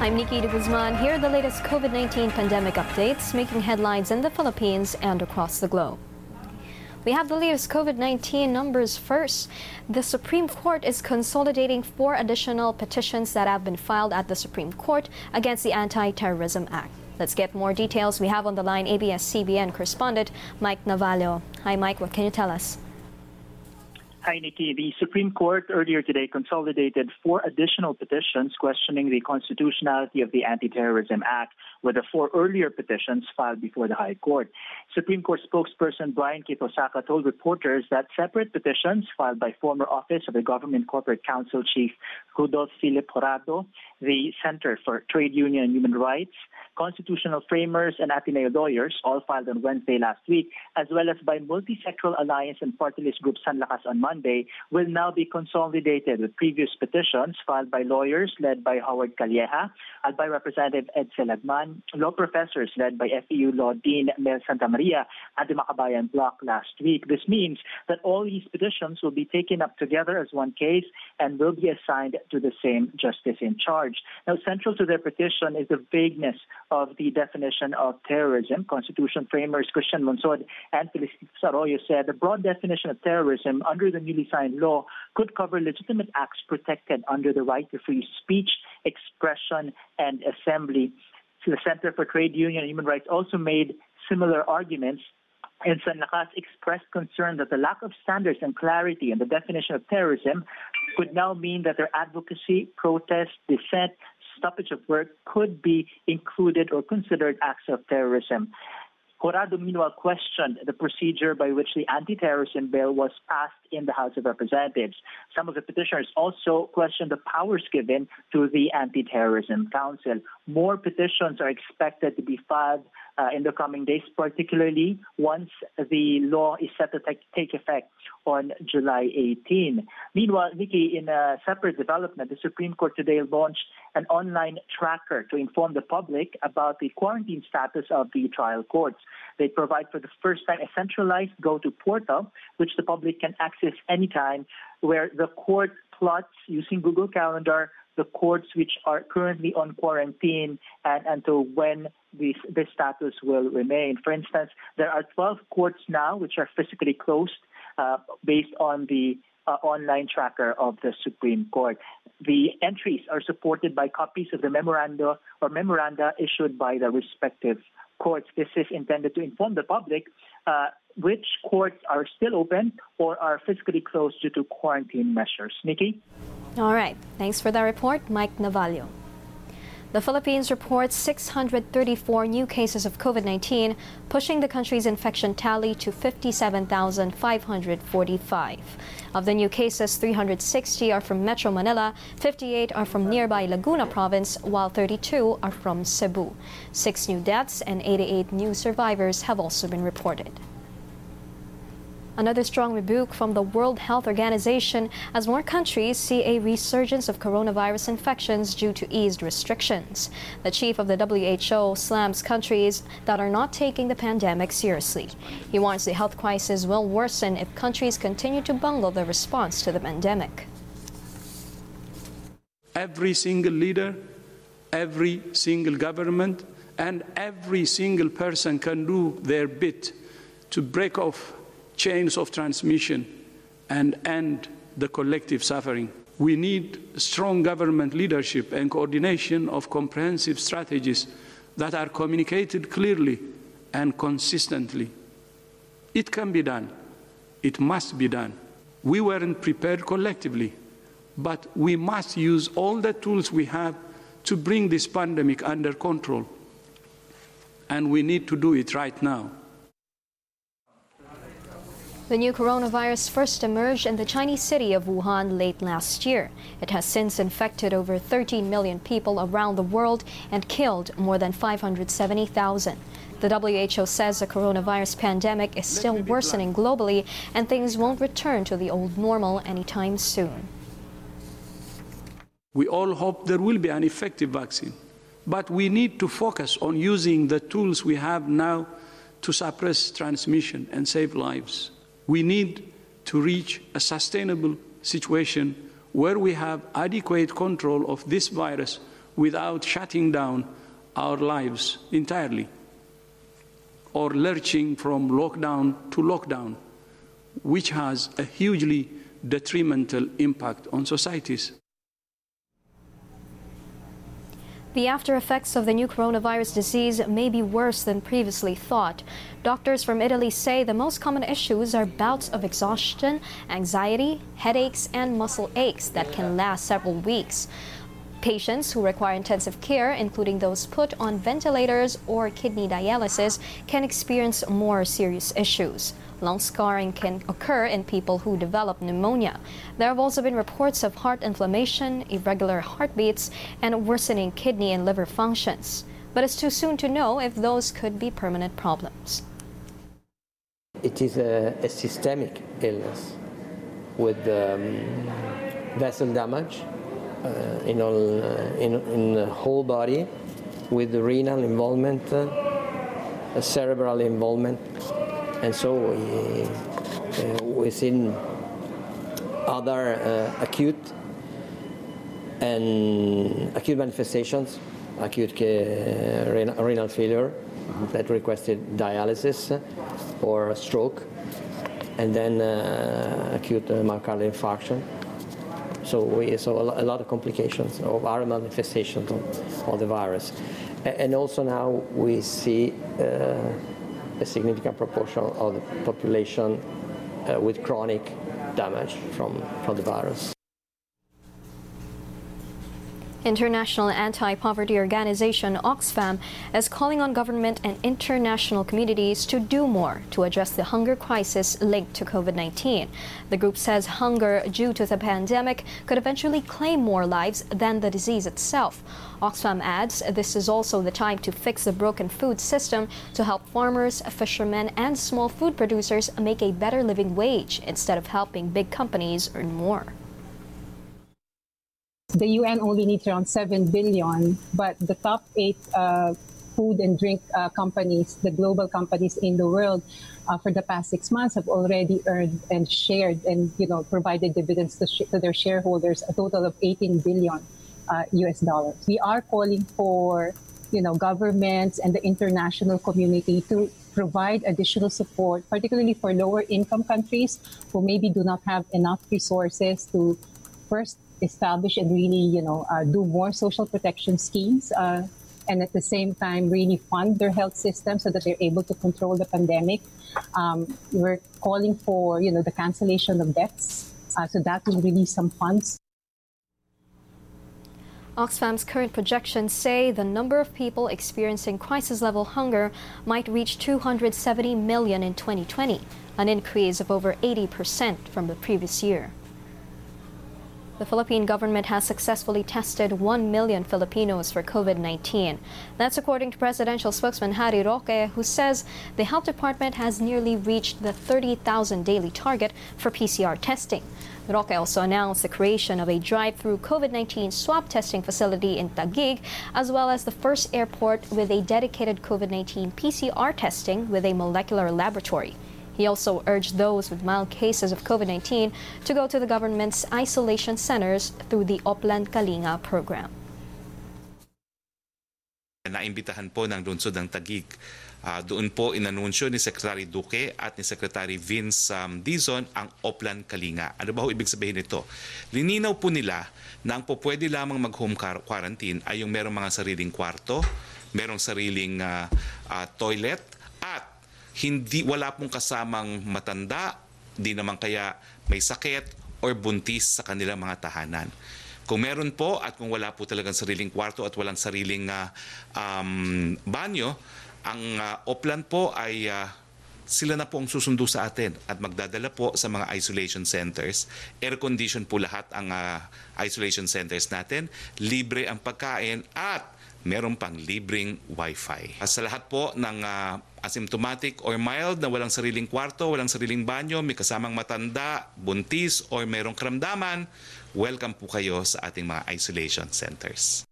I'm Nikki de Guzman. Here are the latest COVID 19 pandemic updates making headlines in the Philippines and across the globe. We have the latest COVID 19 numbers first. The Supreme Court is consolidating four additional petitions that have been filed at the Supreme Court against the Anti Terrorism Act. Let's get more details. We have on the line ABS CBN correspondent Mike Navallo. Hi, Mike, what can you tell us? Hi, Nikki. The Supreme Court earlier today consolidated four additional petitions questioning the constitutionality of the Anti-Terrorism Act with the four earlier petitions filed before the High Court. Supreme Court spokesperson Brian Keith Hosaka told reporters that separate petitions filed by former Office of the Government Corporate Counsel Chief Rudolph Philip Jurado, the Center for Trade Union and Human Rights, constitutional framers, and Ateneo lawyers, all filed on Wednesday last week, as well as by Multisectoral Alliance and Party List Group Sanlakas on Monday, will now be consolidated with previous petitions filed by lawyers led by Howard Calleja, and by Representative Edcel Ed Selagman, law professors led by FEU Law Dean Mel Santamaria, at the Makabayan Bloc last week. This means that all these petitions will be taken up together as one case and will be assigned to the same justice in charge. Now, central to their petition is the vagueness of the definition of terrorism. Constitution framers Christian Monsod and Felicitas Arroyo said the broad definition of terrorism under the newly signed law could cover legitimate acts protected under the right to free speech, expression, and assembly. So the Center for Trade Union and Human Rights also made similar arguments and Sanlakas expressed concern that the lack of standards and clarity in the definition of terrorism could now mean that their advocacy, protest, dissent, stoppage of work could be included or considered acts of terrorism. Jurado, meanwhile, questioned the procedure by which the anti-terrorism bill was passed in the House of Representatives. Some of the petitioners also questioned the powers given to the Anti-Terrorism Council. More petitions are expected to be filed uh, in the coming days, particularly once the law is set to take, take effect on July 18. Meanwhile, Nikki, in a separate development, the Supreme Court today launched an online tracker to inform the public about the quarantine status of the trial courts. They provide for the first time a centralized go-to portal, which the public can access anytime, where the court plots using Google Calendar the courts which are currently on quarantine and until when this, this status will remain. For instance, there are 12 courts now which are physically closed uh, based on the uh, online tracker of the Supreme Court. The entries are supported by copies of the memoranda or memoranda issued by the respective courts. This is intended to inform the public uh, which courts are still open or are physically closed due to quarantine measures. Nikki? All right. Thanks for that report, Mike Navallo. The Philippines reports 634 new cases of COVID 19, pushing the country's infection tally to 57,545. Of the new cases, 360 are from Metro Manila, 58 are from nearby Laguna province, while 32 are from Cebu. Six new deaths and 88 new survivors have also been reported. Another strong rebuke from the World Health Organization as more countries see a resurgence of coronavirus infections due to eased restrictions. The chief of the WHO slams countries that are not taking the pandemic seriously. He warns the health crisis will worsen if countries continue to bungle their response to the pandemic. Every single leader, every single government, and every single person can do their bit to break off chains of transmission and end the collective suffering. We need strong government leadership and coordination of comprehensive strategies that are communicated clearly and consistently. It can be done. It must be done. We weren't prepared collectively, but we must use all the tools we have to bring this pandemic under control. And we need to do it right now. The new coronavirus first emerged in the Chinese city of Wuhan late last year. It has since infected over 13 million people around the world and killed more than 570,000. The WHO says the coronavirus pandemic is still worsening globally and things won't return to the old normal anytime soon. We all hope there will be an effective vaccine, but we need to focus on using the tools we have now to suppress transmission and save lives. We need to reach a sustainable situation where we have adequate control of this virus without shutting down our lives entirely or lurching from lockdown to lockdown, which has a hugely detrimental impact on societies. The after effects of the new coronavirus disease may be worse than previously thought. Doctors from Italy say the most common issues are bouts of exhaustion, anxiety, headaches, and muscle aches that can last several weeks. Patients who require intensive care, including those put on ventilators or kidney dialysis, can experience more serious issues. Lung scarring can occur in people who develop pneumonia. There have also been reports of heart inflammation, irregular heartbeats, and worsening kidney and liver functions. But it's too soon to know if those could be permanent problems. It is a, a systemic illness with um, vessel damage uh, in, all, uh, in, in the whole body with renal involvement, uh, cerebral involvement, and so we, uh, within other uh, acute and acute manifestations, acute uh, renal, renal failure that requested dialysis or stroke, and then uh, acute myocardial infarction. So we saw a lot of complications of our manifestations of, of the virus. And also now we see uh, a significant proportion of the population uh, with chronic damage from, from the virus. International Anti-Poverty Organization Oxfam is calling on government and international communities to do more to address the hunger crisis linked to COVID-19. The group says hunger due to the pandemic could eventually claim more lives than the disease itself. Oxfam adds this is also the time to fix the broken food system to help farmers, fishermen, and small food producers make a better living wage instead of helping big companies earn more. The UN only needs around 7 billion, but the top eight uh, food and drink uh, companies, the global companies in the world, uh, for the past six months have already earned and shared and you know provided dividends to, sh- to their shareholders a total of 18 billion US uh, dollars. We are calling for you know governments and the international community to provide additional support, particularly for lower income countries who maybe do not have enough resources to first establish and really, you know, uh, do more social protection schemes, uh, and at the same time really fund their health system so that they're able to control the pandemic. Um, we're calling for, you know, the cancellation of debts, uh, so that will release some funds. Oxfam's current projections say the number of people experiencing crisis level hunger might reach 270 million in 2020, an increase of over 80% from the previous year. The Philippine government has successfully tested 1 million Filipinos for COVID-19. That's according to presidential spokesman Harry Roque, who says the health department has nearly reached the 30,000 daily target for PCR testing. Roque also announced the creation of a drive-through COVID-19 swab testing facility in Taguig, as well as the first airport with a dedicated COVID-19 PCR testing with a molecular laboratory. He also urged those with mild cases of COVID 19 to go to the government's isolation centers through the Oplan Kalinga program. Naimbitahan po ng lungsod ng Tagig. Uh, doon po inanunsyo ni Secretary Duque at ni Secretary Vince um, Dizon ang Oplan Kalinga. Ano ba ho ibig sabihin nito? Lininaw po nila na ang po pwede lamang mag-home quarantine ay yung merong mga sariling kwarto, merong sariling uh, uh, toilet, hindi wala pong kasamang matanda, di naman kaya may sakit or buntis sa kanilang mga tahanan. Kung meron po at kung wala po talagang sariling kwarto at walang sariling uh, um, banyo, ang uh, oplan po ay uh, sila na po ang susundo sa atin at magdadala po sa mga isolation centers. Air condition po lahat ang uh, isolation centers natin. Libre ang pagkain at meron pang libreng wifi. Sa lahat po ng uh, asymptomatic or mild na walang sariling kwarto, walang sariling banyo, may kasamang matanda, buntis or merong karamdaman, welcome po kayo sa ating mga isolation centers.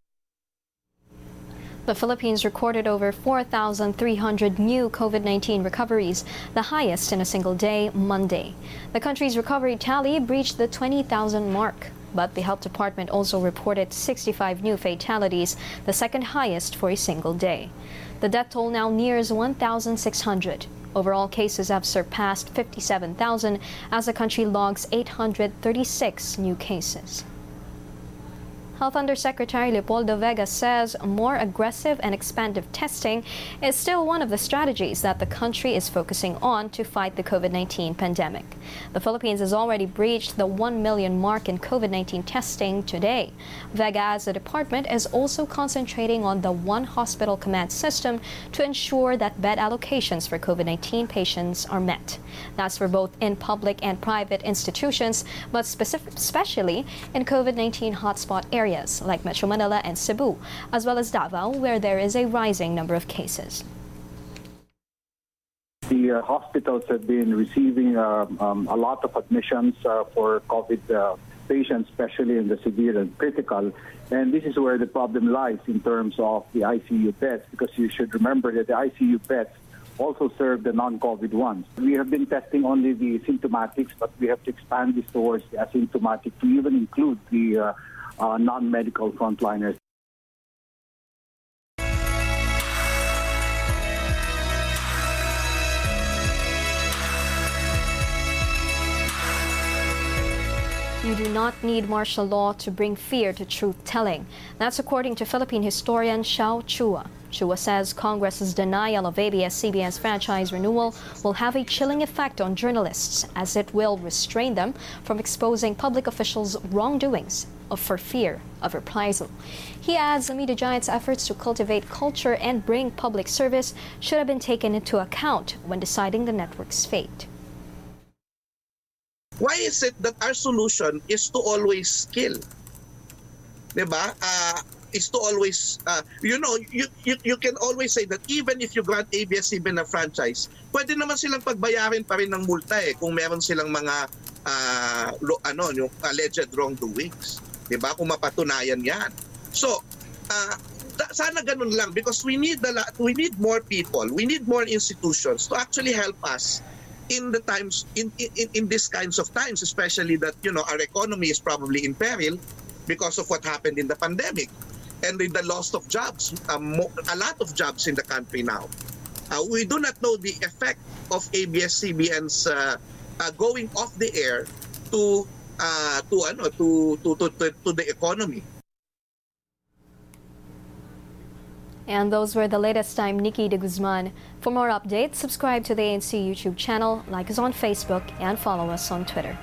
The Philippines recorded over 4,300 new COVID 19 recoveries, the highest in a single day Monday. The country's recovery tally breached the 20,000 mark. But the health department also reported 65 new fatalities, the second highest for a single day. The death toll now nears 1,600. Overall cases have surpassed 57,000 as the country logs 836 new cases. Health Undersecretary Leopoldo Vega says more aggressive and expansive testing is still one of the strategies that the country is focusing on to fight the COVID 19 pandemic. The Philippines has already breached the 1 million mark in COVID 19 testing today. Vega, as the department, is also concentrating on the one hospital command system to ensure that bed allocations for COVID 19 patients are met. That's for both in public and private institutions, but specific, especially in COVID 19 hotspot areas areas like Metro Manila and Cebu, as well as Davao, where there is a rising number of cases. The uh, hospitals have been receiving uh, um, a lot of admissions uh, for COVID uh, patients, especially in the severe and critical. And this is where the problem lies in terms of the ICU beds, because you should remember that the ICU beds also serve the non-COVID ones. We have been testing only the symptomatics, but we have to expand this towards the asymptomatic to even include the uh, Uh, non-medical frontliners. Do not need martial law to bring fear to truth telling. That's according to Philippine historian Xiao Chua. Chua says Congress's denial of ABS-CBN's franchise renewal will have a chilling effect on journalists as it will restrain them from exposing public officials' wrongdoings for fear of reprisal. He adds the media giant's efforts to cultivate culture and bring public service should have been taken into account when deciding the network's fate. Why is it that our solution is to always kill? Diba? Uh, is to always, uh, you know, you, you, you can always say that even if you grant ABS-CBN a franchise, pwede naman silang pagbayarin pa rin ng multa eh kung meron silang mga uh, ano, yung alleged wrongdoings. 'di ba? Kung mapatunayan 'yan. So, uh, sana ganun lang because we need the we need more people, we need more institutions to actually help us in the times in in in these kinds of times especially that you know our economy is probably in peril because of what happened in the pandemic and in the loss of jobs um, a lot of jobs in the country now uh, we do not know the effect of ABS-CBN's uh, uh, going off the air to uh, to ano to, to to to the economy. And those were the latest. I'm Nikki de Guzman. For more updates, subscribe to the ANC YouTube channel, like us on Facebook, and follow us on Twitter.